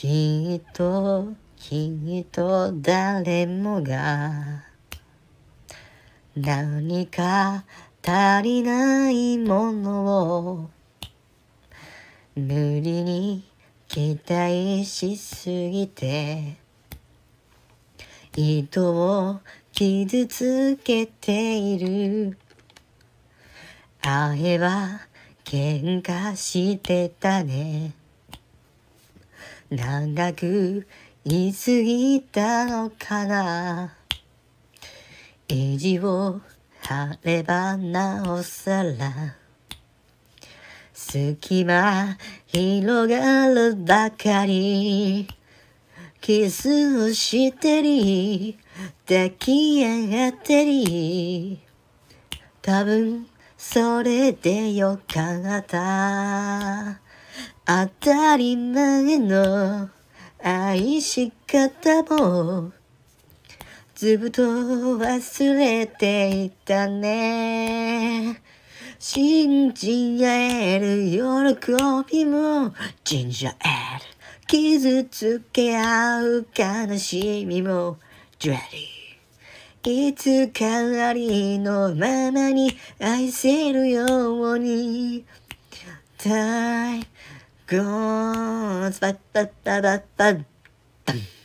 きっときっと誰もが何か足りないものを無理に期待しすぎて糸を傷つけている。会えば喧嘩してたね。長く言い過ぎたのかな。意地を張ればなおさら。隙間広がるばかり。キスをしてり抱き合ってり。多分それでよかった。当たり前の愛し方も。ずっと忘れていたね。信じ合える喜びも。信じ合える。傷つけ合う悲しみも。Dready いつかありのままに愛せるように。クオーンスパッタッタッバッタッバッ